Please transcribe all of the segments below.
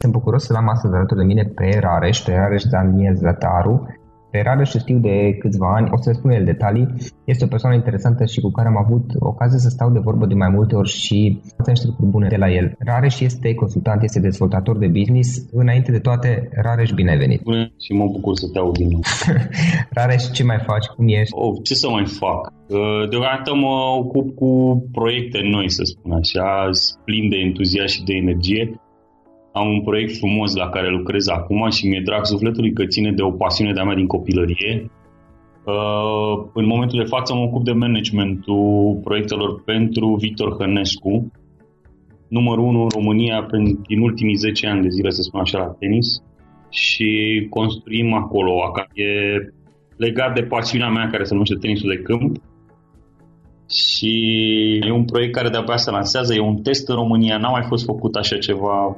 Sunt bucuros să l-am astăzi alături de mine pe Rareș, pe Rareș Daniel Zătaru. Pe Rareș știu de câțiva ani, o să spun el detalii. Este o persoană interesantă și cu care am avut ocazia să stau de vorbă de mai multe ori și am niște lucruri bune de la el. Rareș este consultant, este dezvoltator de business. Înainte de toate, Rareș, bine ai venit! Bună și mă bucur să te aud din nou. Rareș, ce mai faci? Cum ești? Oh, ce să mai fac? Uh, deocamdată mă ocup cu proiecte noi, să spun așa, plin de entuziasm și de energie am un proiect frumos la care lucrez acum și mi-e drag sufletului că ține de o pasiune de-a mea din copilărie. Uh, în momentul de față mă ocup de managementul proiectelor pentru Victor Hănescu, numărul 1 în România din ultimii 10 ani de zile, să spun așa, la tenis și construim acolo. E legat de pasiunea mea care se numește tenisul de câmp și e un proiect care de-abia se lansează, e un test în România, n-a mai fost făcut așa ceva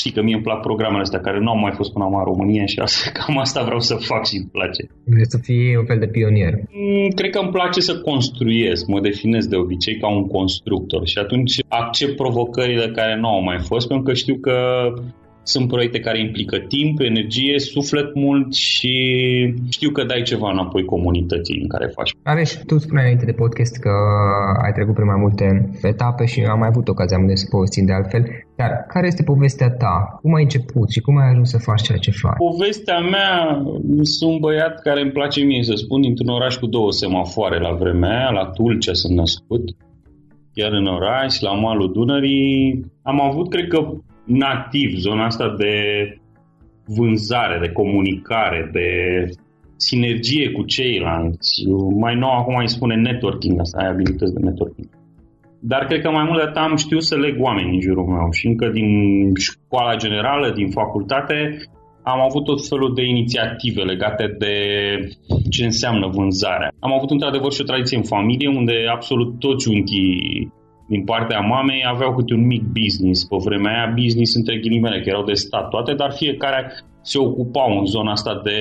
Știi că mie îmi plac programele astea care nu au mai fost până acum în România și asta, cam asta vreau să fac și îmi place. Vrei să fii un fel de pionier? Mm, cred că îmi place să construiesc, mă definez de obicei ca un constructor și atunci accept provocările care nu au mai fost pentru că știu că sunt proiecte care implică timp, energie, suflet mult și știu că dai ceva înapoi comunității în care faci. Are și tu spuneai înainte de podcast că ai trecut prin mai multe etape și am mai avut ocazia să povestim de altfel. Dar care este povestea ta? Cum ai început și cum ai ajuns să faci ceea ce faci? Povestea mea, sunt un băiat care îmi place mie să spun, dintr-un oraș cu două semafoare la vremea aia, la Tulcea sunt născut chiar în oraș, la malul Dunării. Am avut, cred că, nativ zona asta de vânzare, de comunicare, de sinergie cu ceilalți. Mai nou acum îi spune networking, asta ai abilități de networking. Dar cred că mai mult de atât am știut să leg oameni în jurul meu și încă din școala generală, din facultate, am avut tot felul de inițiative legate de ce înseamnă vânzarea. Am avut într-adevăr și o tradiție în familie unde absolut toți unchii din partea mamei aveau câte un mic business pe vremea aia, business între ghilimele, că erau de stat toate, dar fiecare se ocupau în zona asta de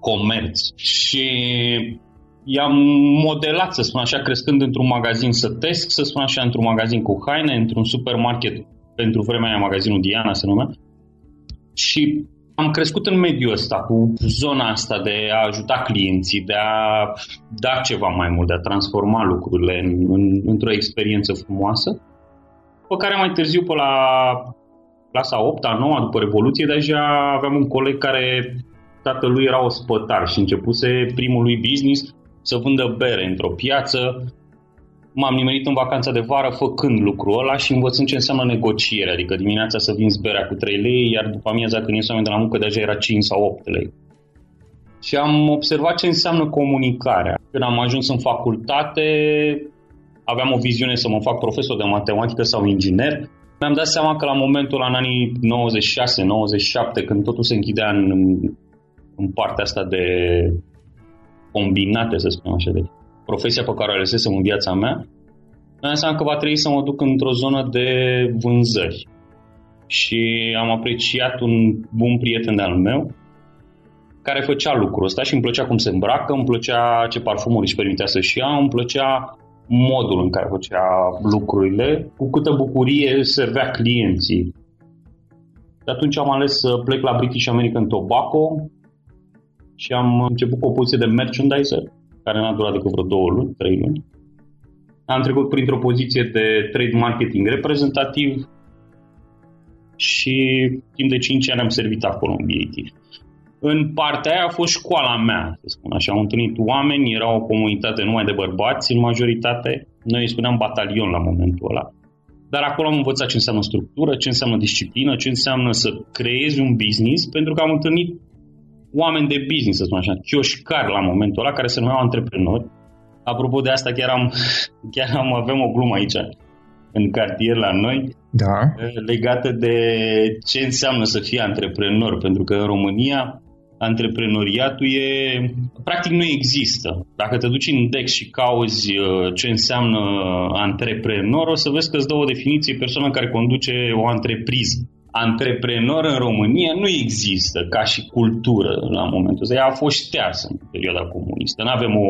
comerț. Și i-am modelat, să spun așa, crescând într-un magazin sătesc, să spun așa, într-un magazin cu haine, într-un supermarket, pentru vremea aia magazinul Diana se numea. Și am crescut în mediul ăsta, cu zona asta de a ajuta clienții, de a da ceva mai mult, de a transforma lucrurile în, în, într-o experiență frumoasă, pe care mai târziu, pe la clasa 8 a 9 după Revoluție, deja aveam un coleg care tatălui era ospătar și începuse primul lui business să vândă bere într-o piață, m-am nimerit în vacanța de vară făcând lucrul ăla și învățând ce înseamnă negociere, adică dimineața să vinzi berea cu 3 lei, iar după amiaza când ies oameni de la muncă deja era 5 sau 8 lei. Și am observat ce înseamnă comunicarea. Când am ajuns în facultate, aveam o viziune să mă fac profesor de matematică sau inginer. Mi-am dat seama că la momentul, în anii 96-97, când totul se închidea în, în partea asta de combinate, să spunem așa, de profesia pe care o alesesem în viața mea, mi-am seama că va trebui să mă duc într-o zonă de vânzări. Și am apreciat un bun prieten al meu care făcea lucrul ăsta și îmi plăcea cum se îmbracă, îmi plăcea ce parfumuri își permitea să-și ia, îmi plăcea modul în care făcea lucrurile, cu câtă bucurie servea clienții. De atunci am ales să plec la British American Tobacco și am început cu o poziție de merchandiser care n-a durat decât vreo două luni, trei luni. Am trecut printr-o poziție de trade marketing reprezentativ și timp de 5 ani am servit acolo în BAT. În partea aia a fost școala mea, să spun așa. Am întâlnit oameni, era o comunitate numai de bărbați în majoritate. Noi îi spuneam batalion la momentul ăla. Dar acolo am învățat ce înseamnă structură, ce înseamnă disciplină, ce înseamnă să creezi un business, pentru că am întâlnit oameni de business, să spun așa, chioșcari la momentul ăla, care se numeau antreprenori. Apropo de asta, chiar am, chiar am avem o glumă aici, în cartier la noi, da. legată de ce înseamnă să fii antreprenor, pentru că în România antreprenoriatul e, practic nu există. Dacă te duci în Dex și cauzi uh, ce înseamnă antreprenor, o să vezi că îți dă o definiție persoană care conduce o antrepriză antreprenor în România nu există ca și cultură la momentul ăsta. Ea a fost ștearsă în perioada comunistă. Nu avem o,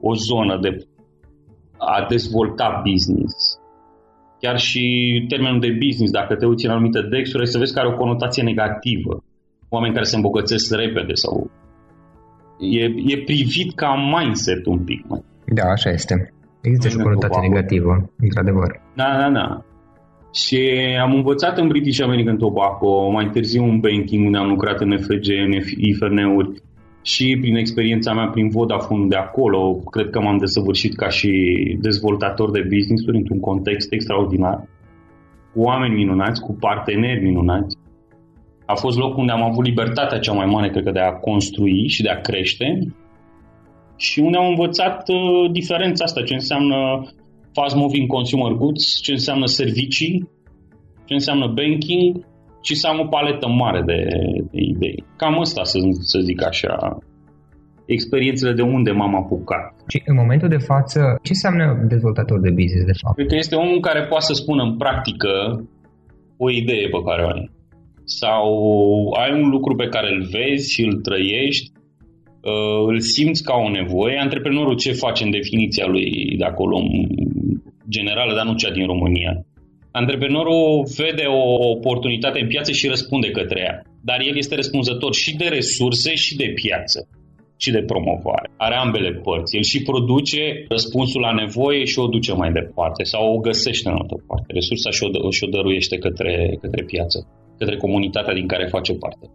o zonă de a dezvolta business. Chiar și termenul de business, dacă te uiți în anumite dexuri, să vezi că are o conotație negativă. Oameni care se îmbogățesc repede sau... E, e privit ca mindset un pic. Mai. Da, așa este. Există și o conotație negativă, într-adevăr. Da, da, da. Și am învățat în British American Tobacco, mai târziu în banking, unde am lucrat în FG, în IFN-uri și prin experiența mea prin Vodafone de acolo, cred că m-am desăvârșit ca și dezvoltator de business-uri într-un context extraordinar, cu oameni minunați, cu parteneri minunați. A fost locul unde am avut libertatea cea mai mare, cred că, de a construi și de a crește. Și unde am învățat uh, diferența asta, ce înseamnă fast moving consumer goods, ce înseamnă servicii, ce înseamnă banking și să am o paletă mare de, de idei. Cam asta să, să zic așa, experiențele de unde m-am apucat. Și în momentul de față, ce înseamnă dezvoltator de business de fapt? Cred că este omul care poate să spună în practică o idee pe care o ai. Sau ai un lucru pe care îl vezi și îl trăiești, uh, îl simți ca o nevoie. Antreprenorul ce face în definiția lui de acolo, generală, dar nu cea din România. Antreprenorul vede o oportunitate în piață și răspunde către ea, dar el este răspunzător și de resurse și de piață și de promovare. Are ambele părți. El și produce răspunsul la nevoie și o duce mai departe sau o găsește în altă parte. Resursa și o, și o dăruiește către, către piață, către comunitatea din care face parte.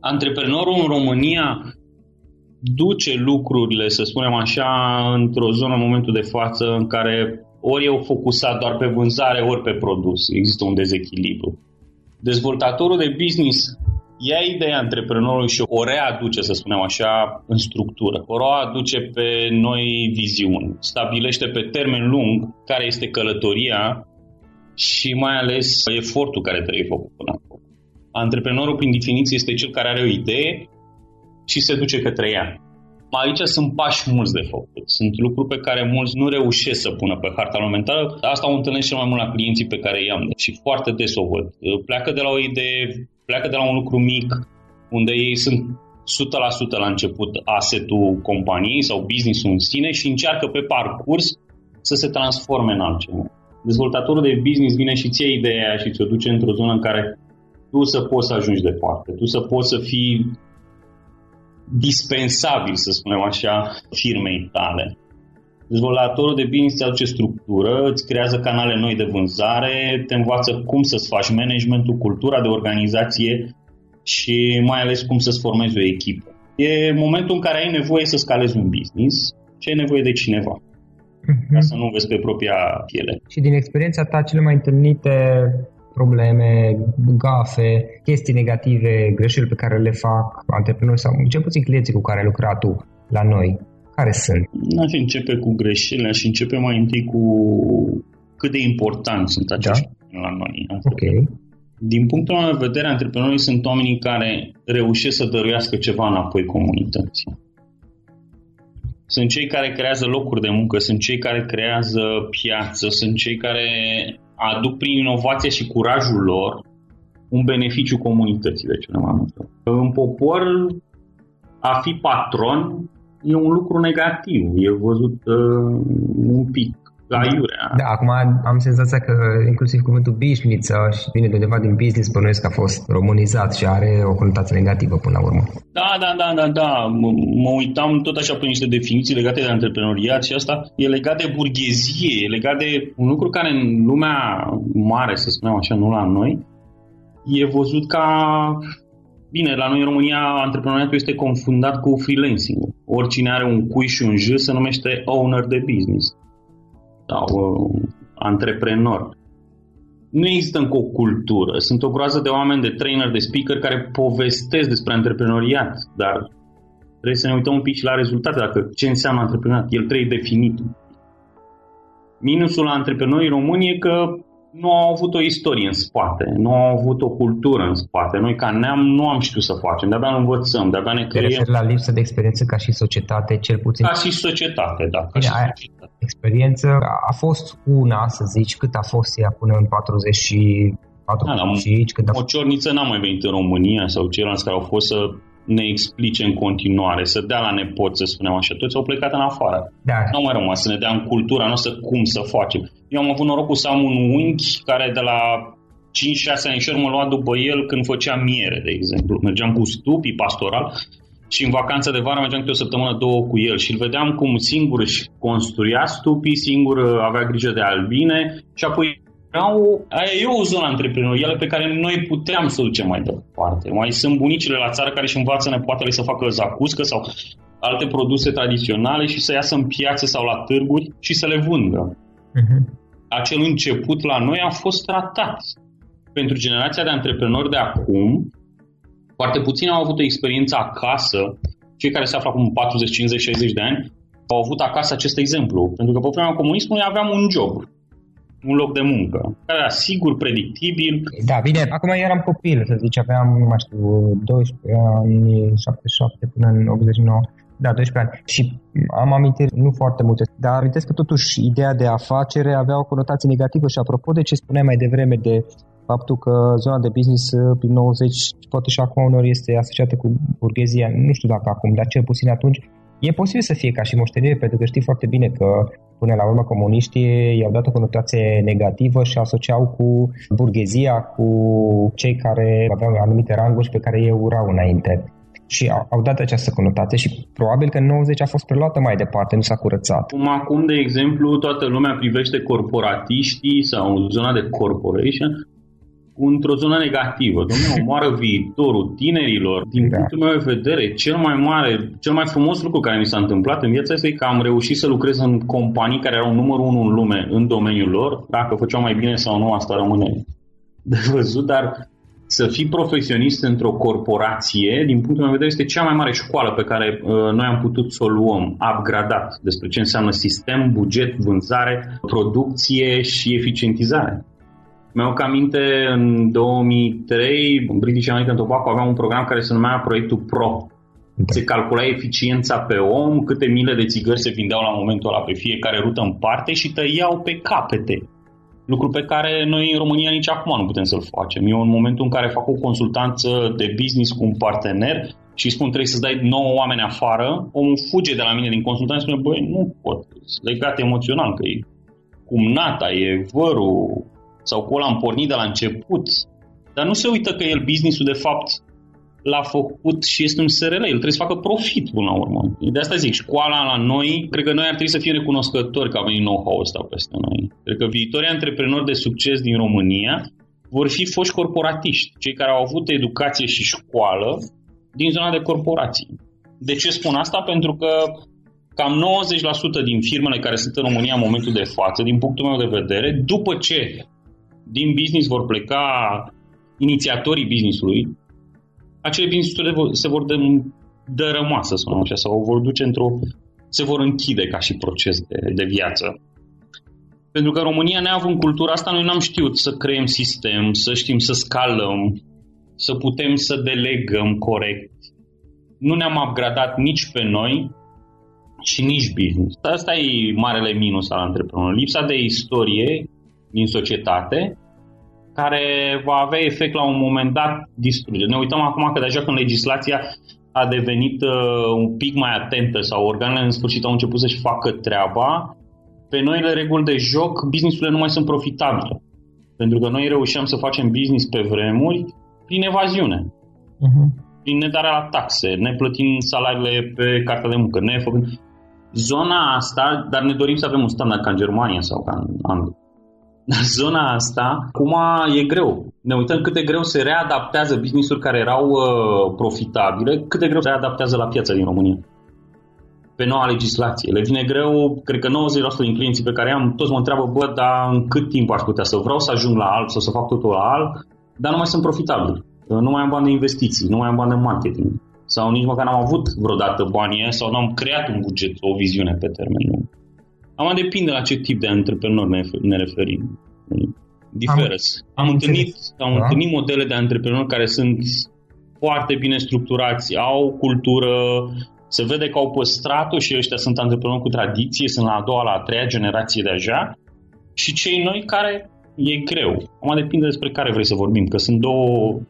Antreprenorul în România duce lucrurile, să spunem așa, într-o zonă în momentul de față în care ori e focusat doar pe vânzare, ori pe produs. Există un dezechilibru. Dezvoltatorul de business ia ideea antreprenorului și o readuce, să spunem așa, în structură. O readuce pe noi viziuni. Stabilește pe termen lung care este călătoria și mai ales efortul care trebuie făcut până acolo. Antreprenorul, prin definiție, este cel care are o idee și se duce către ea. Aici sunt pași mulți de făcut. Sunt lucruri pe care mulți nu reușesc să pună pe harta lor mentală. Asta o întâlnesc cel mai mult la clienții pe care i-am și foarte des o văd. Pleacă de la o idee, pleacă de la un lucru mic, unde ei sunt 100% la început asetul companiei sau business-ul în sine și încearcă pe parcurs să se transforme în altceva. Dezvoltatorul de business vine și ție ideea și ți-o duce într-o zonă în care tu să poți să ajungi departe, tu să poți să fii dispensabil, să spunem așa, firmei tale. Dezvoltatorul de bine îți aduce structură, îți creează canale noi de vânzare, te învață cum să-ți faci managementul, cultura de organizație și mai ales cum să-ți formezi o echipă. E momentul în care ai nevoie să scalezi un business și ai nevoie de cineva. Uh-huh. Ca să nu vezi pe propria piele. Și din experiența ta, cele mai întâlnite probleme, gafe, chestii negative, greșeli pe care le fac antreprenori sau cel puțin clienții cu care ai lucrat tu la noi? Care sunt? Aș începe cu greșelile și începe mai întâi cu cât de importanți sunt acești da? la noi. Ok. Din punctul meu de vedere, antreprenorii sunt oamenii care reușesc să dăruiască ceva înapoi comunității. Sunt cei care creează locuri de muncă, sunt cei care creează piață, sunt cei care aduc prin inovație și curajul lor un beneficiu comunității de cele mai multe În popor, a fi patron e un lucru negativ, e văzut uh, un pic la iurea. Da, acum am senzația că inclusiv cuvântul bișniță și vine de undeva din business, bănuiesc că a fost românizat și are o conotație negativă până la urmă. Da, da, da, da, da. M- mă uitam tot așa pe niște definiții legate de antreprenoriat și asta e legat de burghezie, e legat de un lucru care în lumea mare, să spunem așa, nu la noi, e văzut ca Bine, la noi în România antreprenoriatul este confundat cu freelancing. Oricine are un cui și un j se numește owner de business sau uh, antreprenor. Nu există încă o cultură. Sunt o groază de oameni, de trainer, de speaker care povestesc despre antreprenoriat, dar trebuie să ne uităm un pic și la rezultate, dacă ce înseamnă antreprenoriat. El trebuie definit. Minusul la antreprenorii români e că nu au avut o istorie în spate, nu au avut o cultură în spate. Noi ca neam nu am știut să facem, de-abia învățăm, de-abia ne creiem. la lipsă de experiență ca și societate, cel puțin? Ca și societate, da. Ca Bine, și societate. Experiență a fost una, să zici, cât a fost ea până în 40 și 45, da, când a... O ciorniță n-a mai venit în România sau ceilalți care au fost să ne explice în continuare, să dea la nepot, să spunem așa. Toți au plecat în afară. Da. Nu au mai rămas să ne dea în cultura noastră cum să facem. Eu am avut norocul să am un unchi care de la 5-6 ani și mă lua după el când făcea miere, de exemplu. Mergeam cu stupii pastoral și în vacanță de vară mergeam câte o săptămână, două cu el și îl vedeam cum singur își construia stupii, singur avea grijă de albine și apoi erau, aia e o zonă antreprenorială pe care noi puteam să o ducem mai departe. Mai sunt bunicile la țară care își învață nepoatele să facă zacuscă sau alte produse tradiționale și să iasă în piață sau la târguri și să le vândă. Uh-huh. Acel început la noi a fost tratat. Pentru generația de antreprenori de acum, foarte puțini au avut o experiență acasă, cei care se află acum 40, 50, 60 de ani, au avut acasă acest exemplu. Pentru că pe vremea comunismului aveam un job un loc de muncă, care era sigur, predictibil. Da, bine, acum eram copil, să zici, aveam, nu mai știu, 12 ani, 77 până în 89, da, 12 ani. Și am amintiri nu foarte multe, dar amintesc că totuși ideea de afacere avea o conotație negativă și apropo de ce spuneai mai devreme de faptul că zona de business prin 90, poate și acum unor este asociată cu burghezia, nu știu dacă acum, dar cel puțin atunci, E posibil să fie ca și moștenire, pentru că știi foarte bine că până la urmă comuniștii i-au dat o conotație negativă și asociau cu burghezia, cu cei care aveau anumite ranguri pe care ei urau înainte. Și au, au dat această conotație și probabil că în 90 a fost preluată mai departe, nu s-a curățat. Cum acum, de exemplu, toată lumea privește corporatiștii sau zona de corporation într-o zonă negativă. Domnule, omoară viitorul tinerilor. Din da. punctul meu de vedere, cel mai mare, cel mai frumos lucru care mi s-a întâmplat în viața este că am reușit să lucrez în companii care erau numărul unu în lume în domeniul lor. Dacă făceau mai bine sau nu, asta rămâne de văzut, dar să fii profesionist într-o corporație, din punctul meu de vedere, este cea mai mare școală pe care uh, noi am putut să o luăm, upgradat, despre ce înseamnă sistem, buget, vânzare, producție și eficientizare. Mi-au aminte, în 2003, în British American Tobacco avea un program care se numea proiectul PRO. Da. Se calcula eficiența pe om, câte mile de țigări se vindeau la momentul ăla pe fiecare rută în parte și tăiau pe capete lucru pe care noi în România nici acum nu putem să-l facem. Eu în momentul în care fac o consultanță de business cu un partener și spun trebuie să-ți dai 9 oameni afară, omul fuge de la mine din consultanță și spune, băi, nu pot, legat emoțional, că e cumnata, e vărul, sau cu ăla am pornit de la început, dar nu se uită că el, businessul, de fapt, l-a făcut și este un SRL, el trebuie să facă profit până la urmă. De asta zic, școala la noi, cred că noi ar trebui să fim recunoscători că a venit know-how ăsta peste noi. Cred că viitorii antreprenori de succes din România vor fi foști corporatiști, cei care au avut educație și școală din zona de corporații. De ce spun asta? Pentru că cam 90% din firmele care sunt în România în momentul de față, din punctul meu de vedere, după ce din business vor pleca inițiatorii businessului, acele business se vor dărâma, să spunem așa, sau vor duce într-o... se vor închide ca și proces de, de viață. Pentru că România, neavând cultura asta, noi n-am știut să creăm sistem, să știm să scalăm, să putem să delegăm corect. Nu ne-am upgradat nici pe noi și nici business. Asta e marele minus al antreprenorului. Lipsa de istorie din societate care va avea efect la un moment dat distruge. Ne uităm acum că deja când legislația a devenit uh, un pic mai atentă sau organele în sfârșit au început să-și facă treaba, pe noile reguli de joc, businessurile nu mai sunt profitabile. Pentru că noi reușeam să facem business pe vremuri prin evaziune. Uh-huh. Prin nedarea la taxe, ne plătim salariile pe cartea de muncă, ne făcând... Zona asta, dar ne dorim să avem un standard ca în Germania sau ca în Anglia dar zona asta, acum e greu. Ne uităm cât de greu se readaptează business-uri care erau uh, profitabile, cât de greu se readaptează la piața din România. Pe noua legislație. Le vine greu, cred că 90% din clienții pe care am, toți mă întreabă, bă, dar în cât timp aș putea să vreau să ajung la alt sau să fac totul la alt, dar nu mai sunt profitabili. Uh, nu mai am bani de investiții, nu mai am bani de marketing. Sau nici măcar n-am avut vreodată banii sau n-am creat un buget, o viziune pe termen lung. Am depinde la ce tip de antreprenor ne, ne referim. Diferă. Am, am, întâlnit, am da? întâlnit modele de antreprenori care sunt foarte bine structurați, au cultură, se vede că au păstrat-o și ăștia sunt antreprenori cu tradiție, sunt la a doua, la a treia generație deja și cei noi care e greu. Acum depinde despre care vrei să vorbim, că sunt două,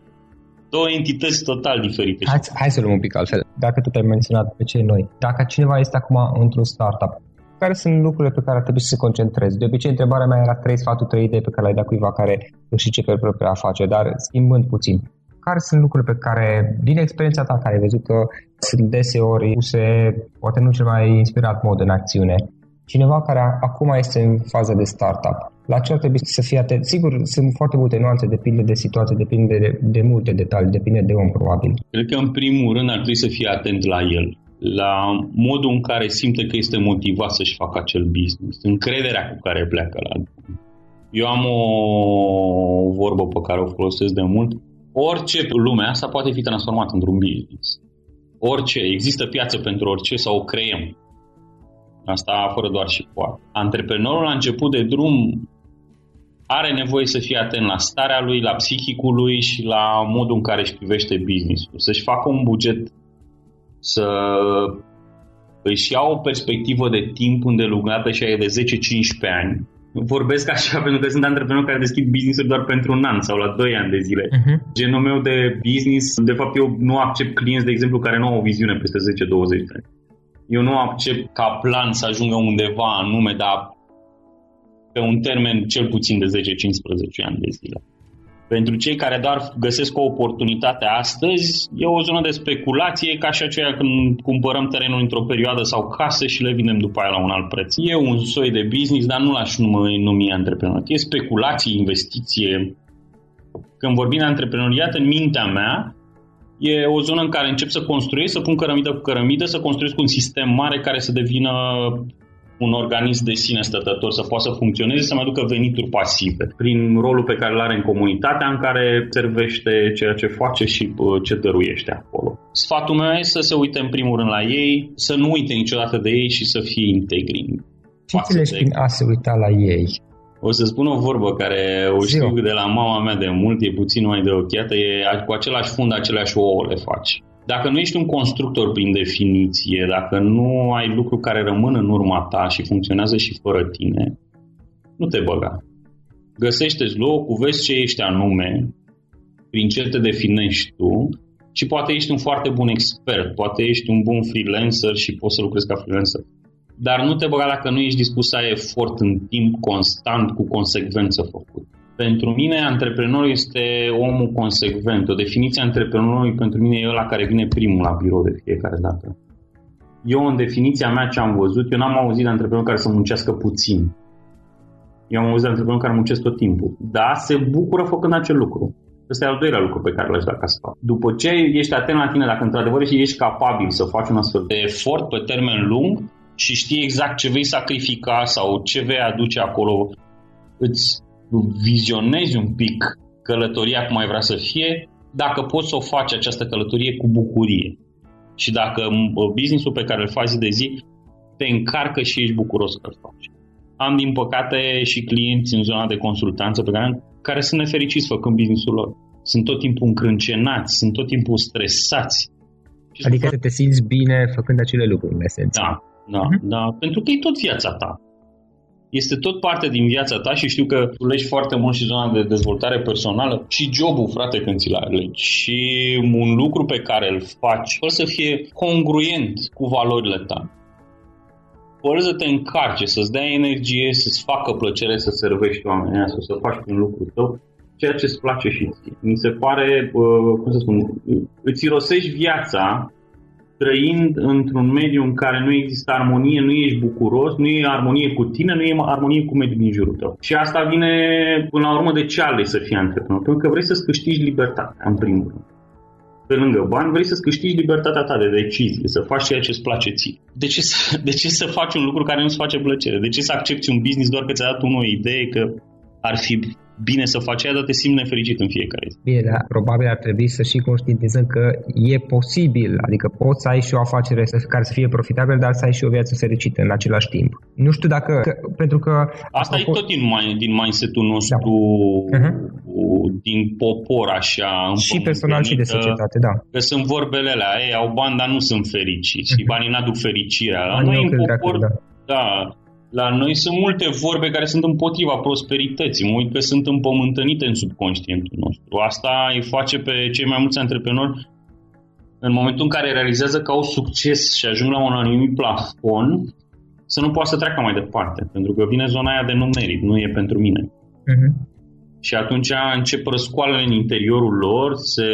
două entități total diferite. Hai, hai să luăm un pic altfel. Dacă tu te-ai menționat pe cei noi, dacă cineva este acum într-un startup care sunt lucrurile pe care trebuie să se concentreze. De obicei, întrebarea mea era trei sfaturi, trei idei pe care le-ai dat cuiva care își începe propria afacere, dar schimbând puțin. Care sunt lucrurile pe care, din experiența ta, care ai văzut că sunt deseori puse, poate nu cel mai inspirat mod în acțiune, cineva care acum este în fază de startup, la ce ar trebui să fie atent? Sigur, sunt foarte multe nuanțe, depinde de situație, depinde de, de multe detalii, depinde de om, probabil. Cred că, în primul rând, ar trebui să fie atent la el la modul în care simte că este motivat să-și facă acel business, încrederea cu care pleacă la Eu am o vorbă pe care o folosesc de mult. Orice lume asta poate fi transformat într-un business. Orice, există piață pentru orice sau o creăm. Asta fără doar și poate. Antreprenorul la început de drum are nevoie să fie atent la starea lui, la psihicul lui și la modul în care își privește business-ul. Să-și facă un buget să își ia o perspectivă de timp îndelungată și aia de 10-15 ani. Vorbesc așa pentru că sunt antreprenori care deschid business doar pentru un an sau la 2 ani de zile. Uh-huh. Genul meu de business, de fapt eu nu accept clienți, de exemplu, care nu au o viziune peste 10-20 de ani. Eu nu accept ca plan să ajungă undeva anume, dar pe un termen cel puțin de 10-15 ani de zile. Pentru cei care doar găsesc o oportunitate astăzi, e o zonă de speculație ca și aceea când cumpărăm terenul într-o perioadă sau case și le vindem după aia la un alt preț. E un soi de business, dar nu l-aș numi, numi antreprenor. E speculație, investiție. Când vorbim de antreprenoriat, în mintea mea, e o zonă în care încep să construiesc, să pun cărămidă cu cărămidă, să construiesc un sistem mare care să devină un organism de sine stătător să poată să funcționeze, să mai aducă venituri pasive prin rolul pe care îl are în comunitatea în care servește ceea ce face și ce dăruiește acolo. Sfatul meu este să se uite în primul rând la ei, să nu uite niciodată de ei și să fie integri. Ce înțelegi prin a se uita la ei? O să spun o vorbă care o știu de la mama mea de mult, e puțin mai de ochiată, e cu același fund, aceleași ouă le faci. Dacă nu ești un constructor prin definiție, dacă nu ai lucruri care rămân în urma ta și funcționează și fără tine, nu te băga. Găsește-ți locul, vezi ce ești anume, prin ce te definești tu și poate ești un foarte bun expert, poate ești un bun freelancer și poți să lucrezi ca freelancer. Dar nu te băga dacă nu ești dispus să ai efort în timp constant cu consecvență făcut. Pentru mine, antreprenorul este omul consecvent. O definiție a antreprenorului pentru mine e ăla care vine primul la birou de fiecare dată. Eu, în definiția mea ce am văzut, eu n-am auzit de antreprenor care să muncească puțin. Eu am auzit de antreprenor care muncesc tot timpul. Da, se bucură făcând acel lucru. Ăsta e al doilea lucru pe care l-aș da ca să fac. După ce ești atent la tine, dacă într-adevăr ești capabil să faci un astfel de efort pe termen lung și știi exact ce vei sacrifica sau ce vei aduce acolo, îți vizionezi un pic călătoria cum ai vrea să fie, dacă poți să o faci această călătorie cu bucurie. Și dacă businessul pe care îl faci zi de zi te încarcă și ești bucuros că îl faci. Am, din păcate, și clienți în zona de consultanță pe care, care sunt nefericiți făcând businessul lor. Sunt tot timpul încrâncenați, sunt tot timpul stresați. Adică să te simți bine făcând acele lucruri, în esență. Da, da, uh-huh. da, pentru că e tot viața ta este tot parte din viața ta și știu că tu legi foarte mult și zona de dezvoltare personală și jobul, frate, când ți-l alegi. Și un lucru pe care îl faci, fără să fie congruent cu valorile tale. Fără să te încarce, să-ți dea energie, să-ți facă plăcere să servești oamenii sau să faci un lucru tău, ceea ce îți place și ție. Mi se pare, uh, cum să spun, îți irosești viața trăind într-un mediu în care nu există armonie, nu ești bucuros, nu e armonie cu tine, nu e armonie cu mediul din jurul tău. Și asta vine până la urmă de ce alegi să fii antreprenor? Pentru că vrei să-ți câștigi libertatea, în primul rând. Pe lângă bani, vrei să-ți câștigi libertatea ta de decizie, să faci ceea ce îți place ție. De ce, să, de ce să faci un lucru care nu-ți face plăcere? De ce să accepti un business doar că ți-a dat unul o idee că ar fi bine să faci aia, dar te simți nefericit în fiecare zi. Bine, dar probabil ar trebui să și conștientizăm că e posibil, adică poți să ai și o afacere care să fie profitabilă, dar să ai și o viață fericită în același timp. Nu știu dacă, că, pentru că... Asta e tot din, din mindset-ul nostru, da. uh-huh. din popor, așa. Și personal și de societate, da. Că sunt vorbele alea, ei au bani, dar nu sunt fericiți. Uh-huh. Banii n-aduc fericirea. La noi în popor, da. da la noi sunt multe vorbe care sunt împotriva prosperității. Mă uit că sunt împământănite în subconștientul nostru. Asta îi face pe cei mai mulți antreprenori în momentul în care realizează că au succes și ajung la un anumit plafon, să nu poată să treacă mai departe. Pentru că vine zona aia de nu merit, nu e pentru mine. Uh-huh. Și atunci încep răscoalele în interiorul lor, se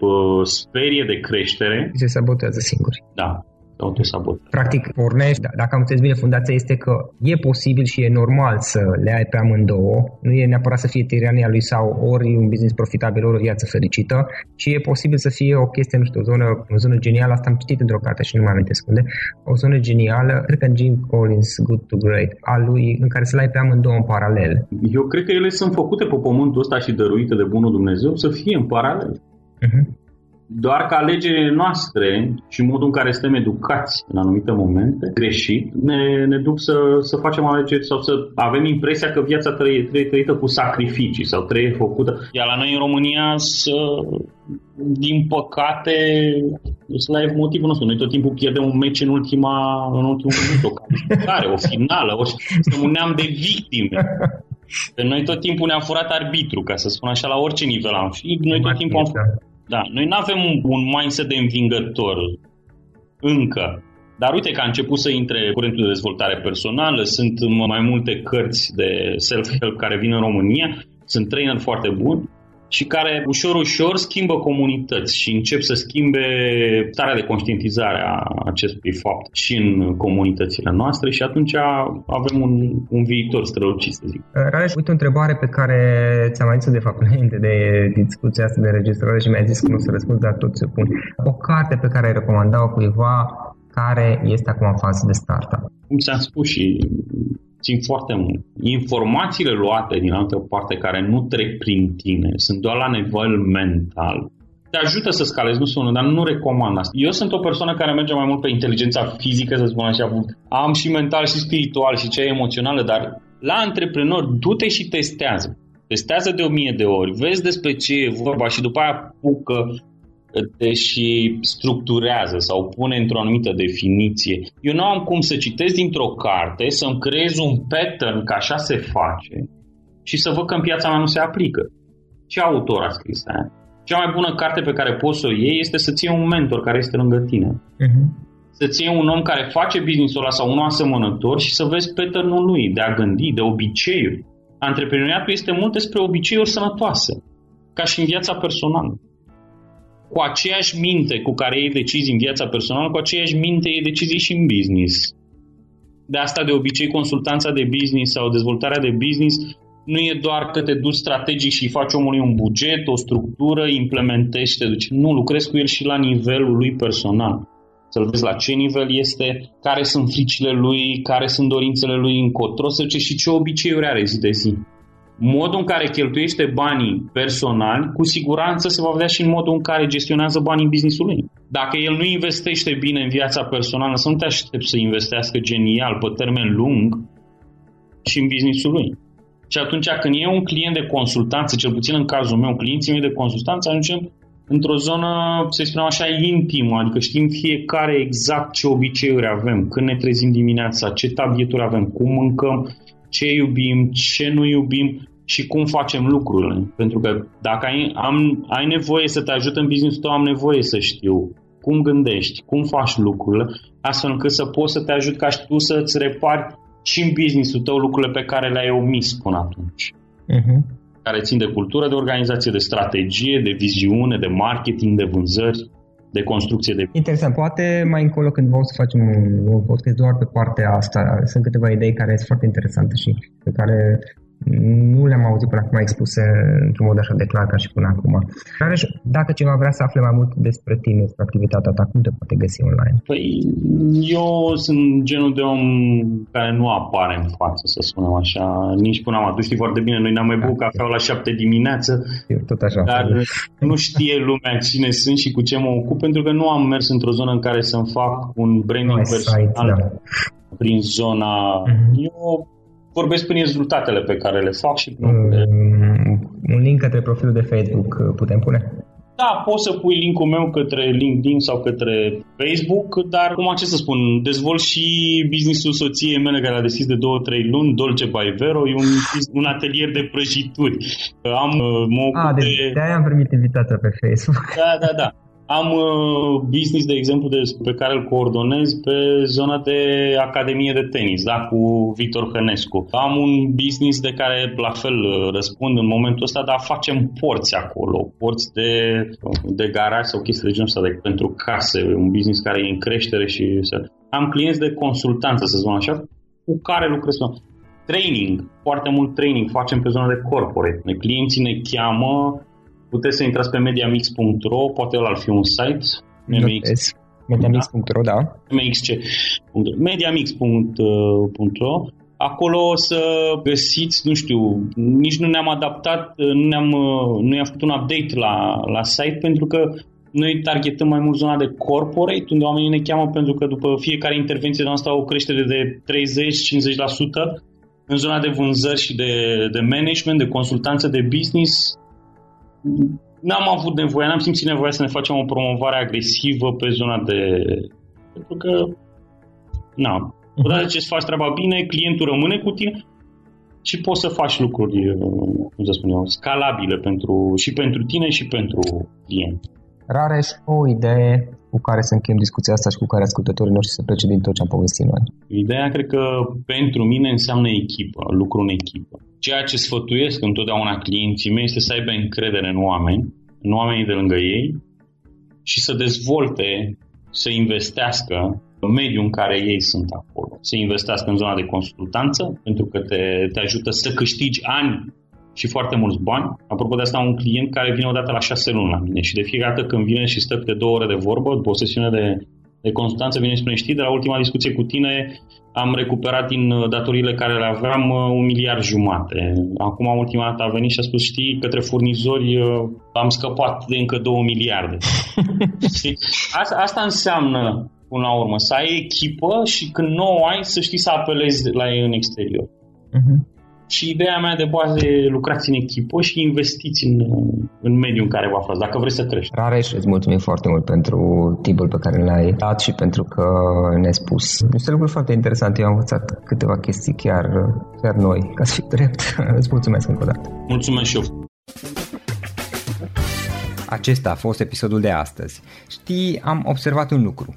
uh, sperie de creștere. Se sabotează singuri. Da autosabotaj. Practic, pornești, dacă am înțeles bine, fundația este că e posibil și e normal să le ai pe amândouă, nu e neapărat să fie tirania lui sau ori un business profitabil, ori o viață fericită, ci e posibil să fie o chestie, nu știu, o zonă, o zonă genială, asta am citit într-o carte și nu mai amintesc unde, o zonă genială, cred că Jim Collins, Good to Great, a lui, în care să le ai pe amândouă în paralel. Eu cred că ele sunt făcute pe pământul ăsta și dăruite de Bunul Dumnezeu să fie în paralel. Uh-huh doar că alegerile noastre și modul în care suntem educați în anumite momente, greșit, ne, ne duc să, să facem alegeri sau să avem impresia că viața trebuie, trebuie trăită cu sacrificii sau trebuie făcută. Iar la noi în România, să, din păcate, ăsta e motivul nostru. Noi tot timpul pierdem un meci în, ultima, în ultimul minut, o calificare, o finală, o, suntem un neam de victime. Că noi tot timpul ne-am furat arbitru, ca să spun așa, la orice nivel am fi. Noi tot timpul am furat da, noi nu avem un, un mindset de învingător încă. Dar uite că a început să intre curentul de dezvoltare personală, sunt mai multe cărți de self-help care vin în România, sunt trainer foarte buni și care ușor, ușor schimbă comunități și încep să schimbe starea de conștientizare a acestui fapt și în comunitățile noastre și atunci avem un, un viitor strălucit, să zic. Rareș, uite o întrebare pe care ți-am mai zis de fapt înainte de discuția asta de înregistrare și mi-ai zis că nu o să răspund, dar tot se pun. O carte pe care ai recomandat-o cuiva care este acum în fază de startup? Cum ți-am spus și țin foarte mult. Informațiile luate din altă parte care nu trec prin tine, sunt doar la nivel mental, te ajută să scalezi, nu sună, dar nu recomand asta. Eu sunt o persoană care merge mai mult pe inteligența fizică, să spun așa. Am și mental și spiritual și cea emoțională, dar la antreprenor, du-te și testează. Testează de o mie de ori, vezi despre ce e vorba și după aia pucă te și structurează sau pune într-o anumită definiție. Eu nu am cum să citesc dintr-o carte, să-mi creez un pattern că așa se face și să văd că în piața mea nu se aplică. Ce autor a scris aia? Cea mai bună carte pe care poți să o iei este să-ți iei un mentor care este lângă tine. Uh-huh. Să-ți iei un om care face business-ul ăla sau unul asemănător și să vezi pattern-ul lui de a gândi, de obiceiuri. Antreprenoriatul este mult despre obiceiuri sănătoase, ca și în viața personală cu aceeași minte cu care iei decizii în viața personală, cu aceeași minte iei decizii și în business. De asta, de obicei, consultanța de business sau dezvoltarea de business nu e doar că te duci strategic și faci omului un buget, o structură, implementezi și te duci. Nu, lucrezi cu el și la nivelul lui personal. Să-l vezi la ce nivel este, care sunt fricile lui, care sunt dorințele lui încotro, să și ce obiceiuri are zi de zi modul în care cheltuiește banii personali, cu siguranță se va vedea și în modul în care gestionează banii în businessul lui. Dacă el nu investește bine în viața personală, să nu te aștepți să investească genial pe termen lung și în businessul lui. Și atunci când e un client de consultanță, cel puțin în cazul meu, clienții mei de consultanță, ajungem într-o zonă, să spunem așa, intimă, adică știm fiecare exact ce obiceiuri avem, când ne trezim dimineața, ce tabieturi avem, cum mâncăm, ce iubim, ce nu iubim și cum facem lucrurile. Pentru că dacă ai, am, ai nevoie să te ajut în business tău, am nevoie să știu cum gândești, cum faci lucrurile, astfel încât să poți să te ajut ca și tu să-ți repari și în businessul tău lucrurile pe care le-ai omis până atunci. Uh-huh. Care țin de cultură, de organizație, de strategie, de viziune, de marketing, de vânzări de construcție de... Interesant. Poate mai încolo când vom să facem un, un podcast doar pe partea asta, sunt câteva idei care sunt foarte interesante și pe care nu le-am auzit până acum expuse într-un mod așa de clar ca și până acum. Rareș, dacă cineva vrea să afle mai mult despre tine, despre activitatea ta, cum te poate găsi online? Păi, eu sunt genul de om care nu apare în față, să spunem așa, nici până am Tu știi foarte bine, noi ne-am mai băut da, cafea la șapte dimineață, tot așa, dar nu știe lumea cine sunt și cu ce mă ocup, pentru că nu am mers într-o zonă în care să-mi fac un branding personal site, da. prin zona... Mm-hmm. Eu vorbesc prin rezultatele pe care le fac și prin mm, Un link către profilul de Facebook uh, putem pune? Da, poți să pui linkul meu către LinkedIn sau către Facebook, dar cum ce să spun, dezvolt și businessul soției mele care a deschis de 2-3 luni, Dolce by Vero, e un, un atelier de prăjituri. Am, uh, mă ocup ah, de... de-aia am primit invitația pe Facebook. Da, da, da. Am uh, business, de exemplu, de, pe care îl coordonez pe zona de academie de tenis, da, cu Victor Hănescu. Am un business de care, la fel, uh, răspund în momentul ăsta, dar facem porți acolo, porți de, de garaj sau chestii de genul ăsta, de, pentru case, un business care e în creștere și... Am clienți de consultanță, să spun așa, cu care lucrez. Training, foarte mult training facem pe zona de corporate. Clienții ne cheamă Puteți să intrați pe mediamix.ro, poate ăla ar fi un site. MX. Mediamix.ro, da. MXC. Mediamix.ro Acolo o să găsiți, nu știu, nici nu ne-am adaptat, nu ne-am, nu i-am făcut un update la, la site pentru că noi targetăm mai mult zona de corporate, unde oamenii ne cheamă pentru că după fiecare intervenție de noastră au o creștere de 30-50%. În zona de vânzări și de, de management, de consultanță de business, n-am avut nevoie, n-am simțit nevoia să ne facem o promovare agresivă pe zona de... Pentru că, na, odată ce îți faci treaba bine, clientul rămâne cu tine și poți să faci lucruri, cum să spun eu, scalabile pentru, și pentru tine și pentru client. Rareș, o idee cu care să încheiem discuția asta și cu care ascultătorii noștri să plece din tot ce am povestit noi? Ideea cred că pentru mine înseamnă echipă, lucru în echipă. Ceea ce sfătuiesc întotdeauna clienții mei este să aibă încredere în oameni, în oamenii de lângă ei și să dezvolte, să investească în mediul în care ei sunt acolo. Să investească în zona de consultanță, pentru că te, te ajută să câștigi ani și foarte mulți bani. Apropo de asta, un client care vine odată la șase luni la mine și de fiecare dată când vine și stă de două ore de vorbă, după o sesiune de, de consultanță, vine și spune, știi, de la ultima discuție cu tine am recuperat din uh, datoriile care le aveam uh, un miliard jumate. Acum, ultima dată a venit și a spus, știi, către furnizori uh, am scăpat de încă două miliarde. asta, asta înseamnă, până la urmă, să ai echipă și când nu o ai, să știi să apelezi la ei în exterior. Uh-huh. Și ideea mea de bază e lucrați în echipă și investiți în, în mediul în care vă aflați, dacă vreți să crești. Rareș, îți mulțumim foarte mult pentru timpul pe care l-ai dat și pentru că ne-ai spus niște lucruri foarte interesante. Eu am învățat câteva chestii chiar, chiar noi, ca să fiu drept. îți mulțumesc încă o dată. Mulțumesc și eu. Acesta a fost episodul de astăzi. Știi, am observat un lucru.